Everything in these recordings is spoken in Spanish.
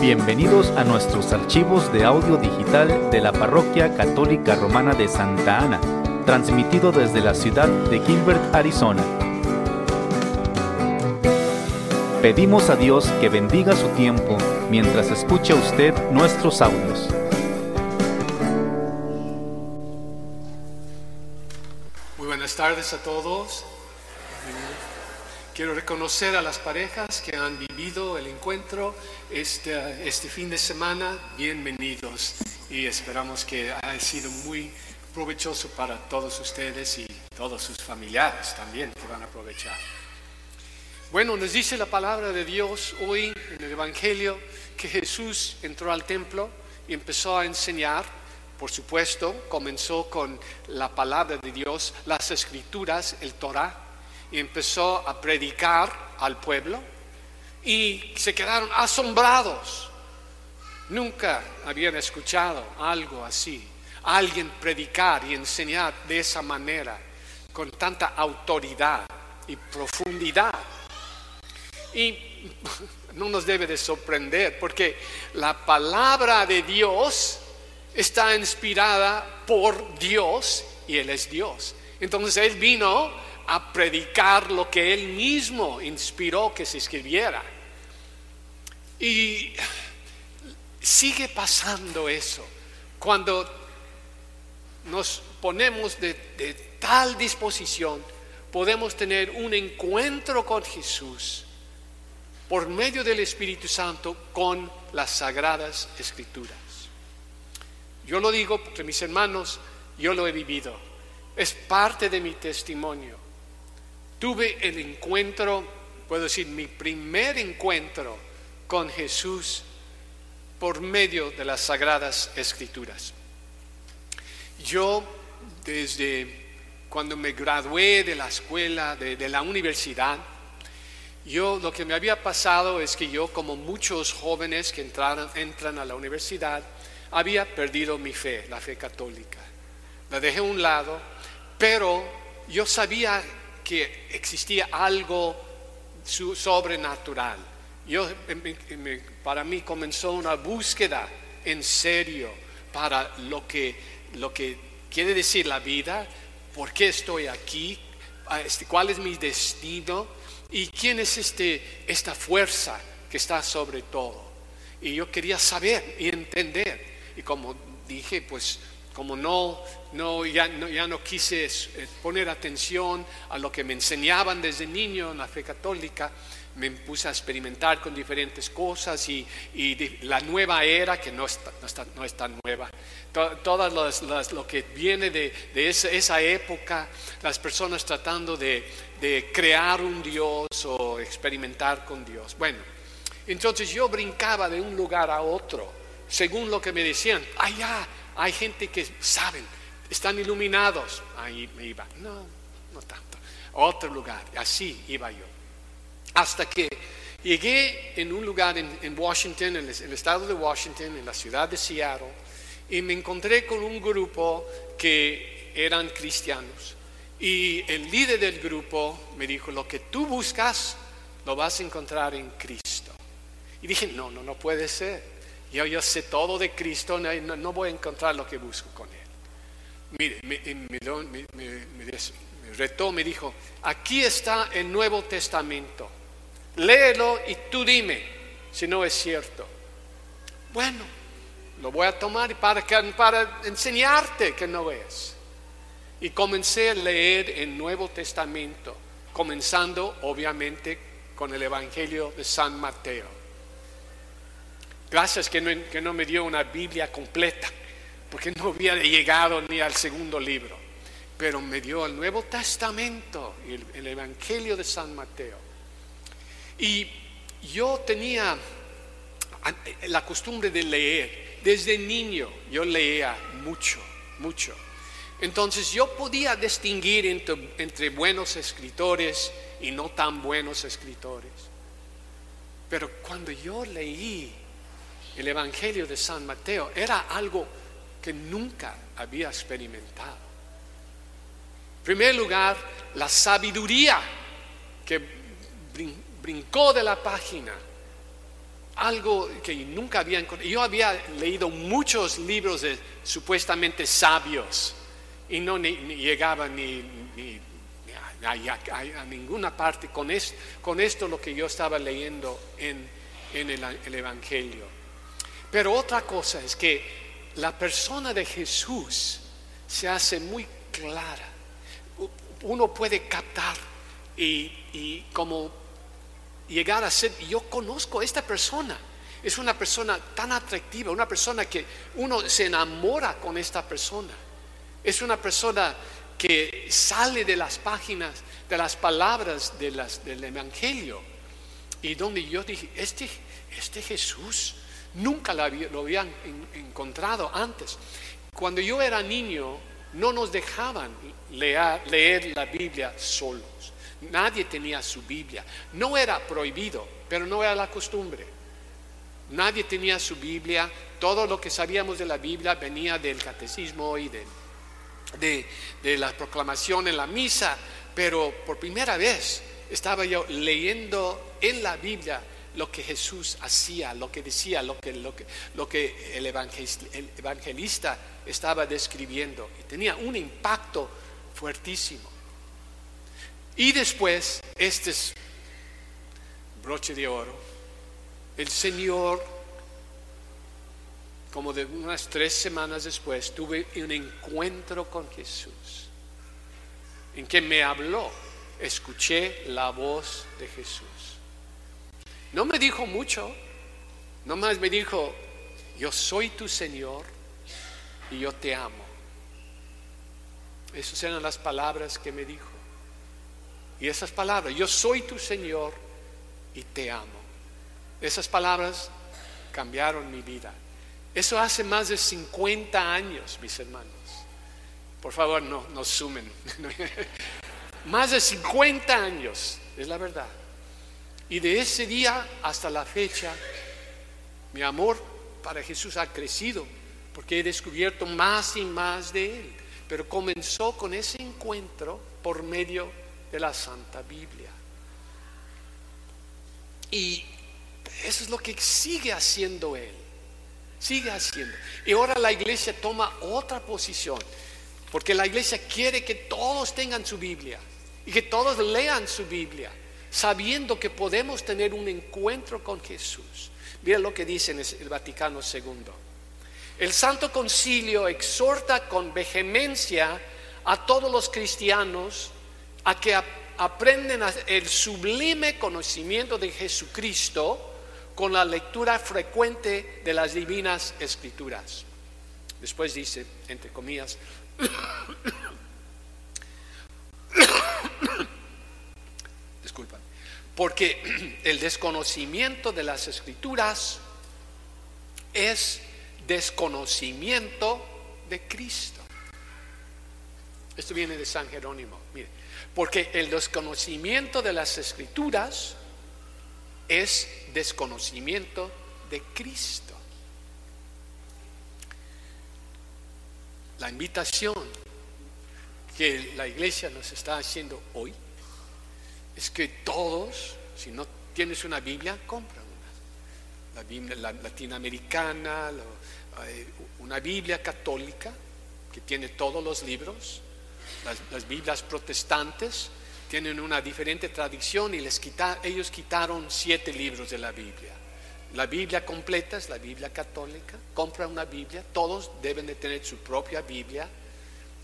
Bienvenidos a nuestros archivos de audio digital de la Parroquia Católica Romana de Santa Ana, transmitido desde la ciudad de Gilbert, Arizona. Pedimos a Dios que bendiga su tiempo mientras escucha usted nuestros audios. Muy buenas tardes a todos. Quiero reconocer a las parejas que han vivido el encuentro este, este fin de semana. Bienvenidos y esperamos que haya sido muy provechoso para todos ustedes y todos sus familiares también que van a aprovechar. Bueno, nos dice la palabra de Dios hoy en el Evangelio que Jesús entró al templo y empezó a enseñar. Por supuesto, comenzó con la palabra de Dios, las escrituras, el Torah y empezó a predicar al pueblo y se quedaron asombrados. Nunca habían escuchado algo así, alguien predicar y enseñar de esa manera, con tanta autoridad y profundidad. Y no nos debe de sorprender porque la palabra de Dios está inspirada por Dios y Él es Dios. Entonces Él vino a predicar lo que él mismo inspiró que se escribiera. Y sigue pasando eso cuando nos ponemos de, tal disposición, podemos tener un encuentro con Jesús por medio del Espíritu Santo con las sagradas escrituras. Yo lo digo porque mis hermanos, yo lo he vivido. Es parte de mi testimonio tuve el encuentro, puedo decir, mi primer encuentro con Jesús por medio de las sagradas escrituras. Yo desde cuando me gradué de la escuela, de, la universidad, yo lo que me había pasado es que yo, como muchos jóvenes que entran a la universidad, había perdido mi fe, la fe católica. La dejé a un lado, pero yo sabía que existía algo sobrenatural. Yo, para mí comenzó una búsqueda en serio para lo que, lo que quiere decir la vida, por qué estoy aquí, este, cuál es mi destino y quién es este, esta fuerza que está sobre todo. Y yo quería saber y entender. Y como dije, pues como no, no, ya, no, quise eh, poner atención a lo que me enseñaban desde niño en la fe católica, me puse a experimentar con diferentes cosas y, la nueva era, que no, está, no, es tan nueva, todo, lo que viene de, esa, época, las personas tratando de, de crear un Dios o experimentar con Dios. Bueno, entonces yo brincaba de un lugar a otro, según lo que me decían, allá hay gente que saben, están iluminados. Ahí me iba. No, no tanto. Otro lugar. Así iba yo. Hasta que llegué en un lugar en, Washington, en el, estado de Washington, en la ciudad de Seattle, y me encontré con un grupo que eran cristianos. Y el líder del grupo me dijo, lo que tú buscas, lo vas a encontrar en Cristo. Y dije, no, no, no puede ser. Yo, yo sé todo de Cristo, no, voy a encontrar lo que busco con Él. Mire, me, me, me, retó, me dijo, aquí está el Nuevo Testamento, léelo y tú dime si no es cierto. Bueno, lo voy a tomar para, para enseñarte que no es. Y comencé a leer el Nuevo Testamento, comenzando obviamente con el Evangelio de San Mateo. Gracias que no, me dio una Biblia completa, porque no había llegado ni al segundo libro, pero me dio el Nuevo Testamento el, el Evangelio de San Mateo. Y yo tenía la costumbre de leer. Desde niño yo leía mucho, mucho. Entonces yo podía distinguir entre, buenos escritores y no tan buenos escritores. Pero cuando yo leí el Evangelio de San Mateo era algo que nunca había experimentado. En primer lugar, la sabiduría que brincó de la página. algo que nunca había encontrado. Yo había leído muchos libros de supuestamente sabios y no llegaba ni, a, ninguna parte con, con esto lo que yo estaba leyendo en, el Evangelio. Pero otra cosa es que la persona de Jesús se hace muy clara. Uno puede captar y, como llegar a ser, yo conozco a esta persona, es una persona tan atractiva, una persona que uno se enamora con esta persona. Es una persona que sale de las páginas, de las palabras del Evangelio. Y donde yo dije, este, este Jesús nunca lo, había, lo habían encontrado antes. Cuando yo era niño, no nos dejaban leer, la Biblia solos. Nadie tenía su Biblia. No era prohibido, pero no era la costumbre. Nadie tenía su Biblia. Todo lo que sabíamos de la Biblia venía del catecismo y de, de, la proclamación en la misa. Pero por primera vez estaba yo leyendo en la Biblia lo que Jesús hacía, lo que decía, lo que, el, evangelista, estaba describiendo. Y tenía un impacto fuertísimo. Y después, este es broche de oro, el Señor, como de unas tres semanas después, tuve un encuentro con Jesús, en que me habló, escuché la voz de Jesús. No me dijo mucho, nomás me dijo, yo soy tu Señor y yo te amo. Esas eran las palabras que me dijo. Y esas palabras, yo soy tu Señor y te amo. Esas palabras cambiaron mi vida. Eso hace más de 50 años, mis hermanos. Por favor, no, no sumen. más de 50 años, es la verdad. Y de ese día hasta la fecha, mi amor para Jesús ha crecido, porque he descubierto más y más de Él. Pero comenzó con ese encuentro por medio de la Santa Biblia. Y eso es lo que sigue haciendo Él. Sigue haciendo. Y ahora la iglesia toma otra posición. Porque la iglesia quiere que todos tengan su Biblia. Y que todos lean su Biblia. Sabiendo que podemos tener un encuentro con Jesús. Mira lo que dice en el Vaticano II. El Santo Concilio exhorta con vehemencia a todos los cristianos a que aprenden el sublime conocimiento de Jesucristo con la lectura frecuente de las divinas escrituras. Después dice, entre comillas, porque el desconocimiento de las escrituras es desconocimiento de Cristo. Esto viene de San Jerónimo. Mire, porque el desconocimiento de las escrituras es desconocimiento de Cristo. La invitación que la iglesia nos está haciendo hoy es que todos, si no tienes una Biblia, compra una. La Biblia latinoamericana, una Biblia católica que tiene todos los libros, las, Biblias protestantes tienen una diferente tradición y les ellos quitaron siete libros de la Biblia. La Biblia completa es la Biblia católica. Compra una Biblia, todos deben de tener su propia Biblia.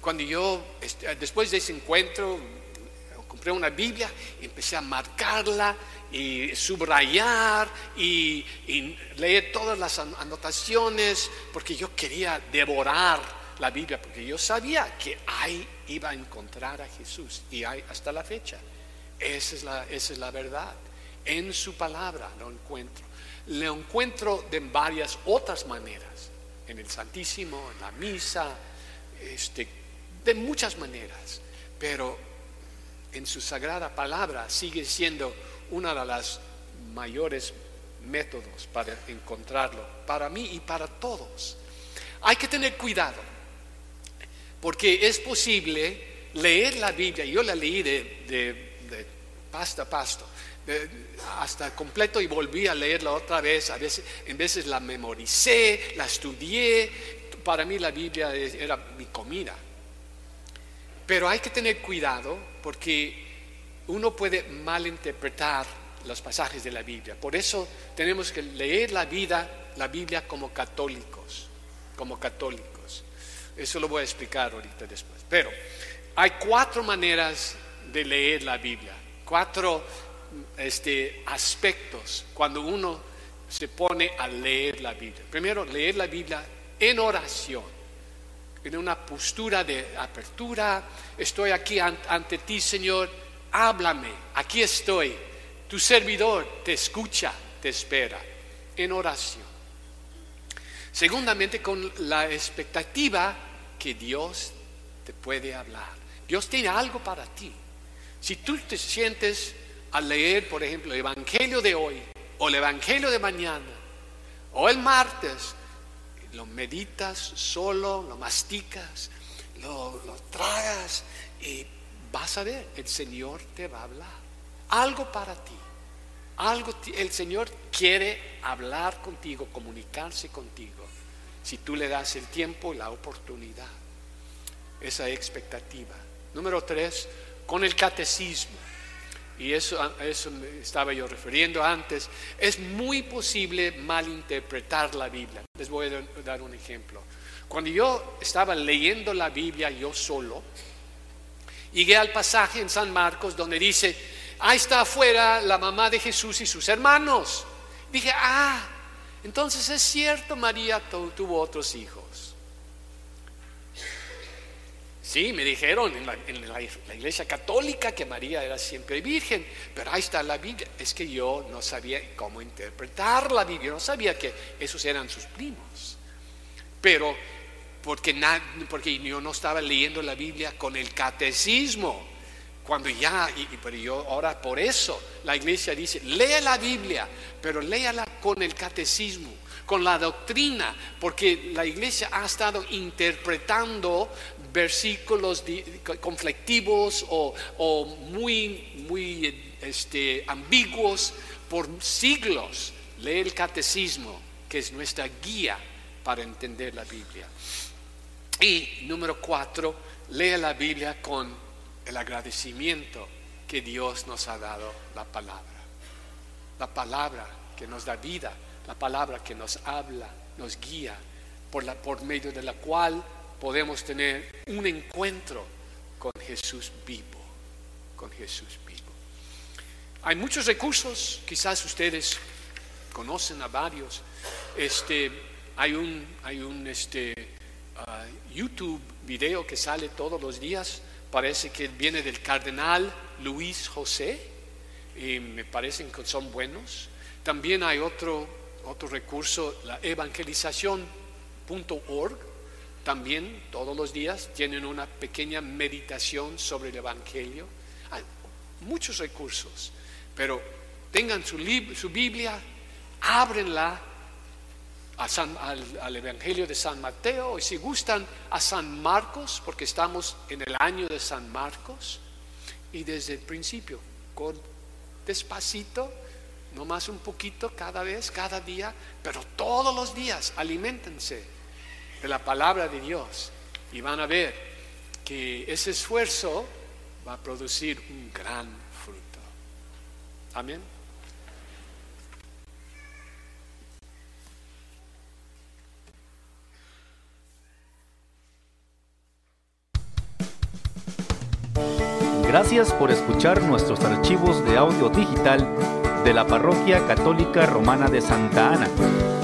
Cuando yo, este, después de ese encuentro, compré una Biblia y empecé a marcarla y subrayar y, y leer todas las anotaciones porque yo quería devorar la Biblia porque yo sabía que ahí iba a encontrar a Jesús y hay hasta la fecha. Esa es la, esa es la verdad. En su palabra lo encuentro. Lo encuentro de varias otras maneras. En el Santísimo, en la misa, este, de muchas maneras. Pero en su sagrada palabra sigue siendo una de las mayores métodos para encontrarlo, para mí y para todos. Hay que tener cuidado porque es posible leer la Biblia, yo la leí de, pasto a pasto, hasta completo y volví a leerla otra vez. A veces, en veces la memoricé, la estudié. Para mí la Biblia era mi comida. Pero hay que tener cuidado porque uno puede malinterpretar los pasajes de la Biblia. Por eso tenemos que leer la vida, la Biblia como católicos, como católicos. Eso lo voy a explicar ahorita después. Pero hay cuatro maneras de leer la Biblia, cuatro este, aspectos cuando uno se pone a leer la Biblia. Primero, leer la Biblia en oración en una postura de apertura. Estoy aquí ante ti, Señor. Háblame. Aquí estoy. Tu servidor te escucha, te espera en oración. Segundamente, con la expectativa que Dios te puede hablar. Dios tiene algo para ti. Si tú te sientes a leer, por ejemplo, el Evangelio de hoy, o el Evangelio de mañana, o el martes, lo meditas solo, lo masticas, lo, tragas y vas a ver, el Señor te va a hablar. Algo para ti. Algo, el Señor quiere hablar contigo, comunicarse contigo, si tú le das el tiempo y la oportunidad, esa expectativa. Número tres, con el catecismo y eso, eso me estaba yo refiriendo antes, es muy posible malinterpretar la Biblia. Les voy a dar un ejemplo. Cuando yo estaba leyendo la Biblia yo solo, llegué al pasaje en San Marcos donde dice, ahí está afuera la mamá de Jesús y sus hermanos. Dije, ah, entonces es cierto, María tuvo otros hijos. Sí, me dijeron en, la, iglesia católica que María era siempre virgen, pero ahí está la Biblia. Es que yo no sabía cómo interpretar la Biblia, no sabía que esos eran sus primos. Pero porque, yo no estaba leyendo la Biblia con el catecismo. Cuando ya, y, pero yo ahora por eso la iglesia dice, lea la Biblia, pero léala con el catecismo con la doctrina, porque la iglesia ha estado interpretando versículos conflictivos o, muy, muy este, ambiguos por siglos. Lee el catecismo, que es nuestra guía para entender la Biblia. Y número cuatro, lee la Biblia con el agradecimiento que Dios nos ha dado la palabra. La palabra que nos da vida, la palabra que nos habla, nos guía, por, la, por medio de la cual podemos tener un encuentro con Jesús vivo, con Jesús vivo. Hay muchos recursos, quizás ustedes conocen a varios. Este, hay un, hay un este, ah, YouTube video que sale todos los días, parece que viene del cardenal Luis José, y me parecen que son buenos. También hay otro, otro recurso, la evangelización.org, también todos los días tienen una pequeña meditación sobre el Evangelio. Hay muchos recursos, pero tengan su, su Biblia, ábrenla al, Evangelio de San Mateo y si gustan a San Marcos, porque estamos en el año de San Marcos, y desde el principio, con despacito, no más un poquito cada vez, cada día, pero todos los días, alimentense de la palabra de Dios y van a ver que ese esfuerzo va a producir un gran fruto. Amén. Gracias por escuchar nuestros archivos de audio digital de la Parroquia Católica Romana de Santa Ana.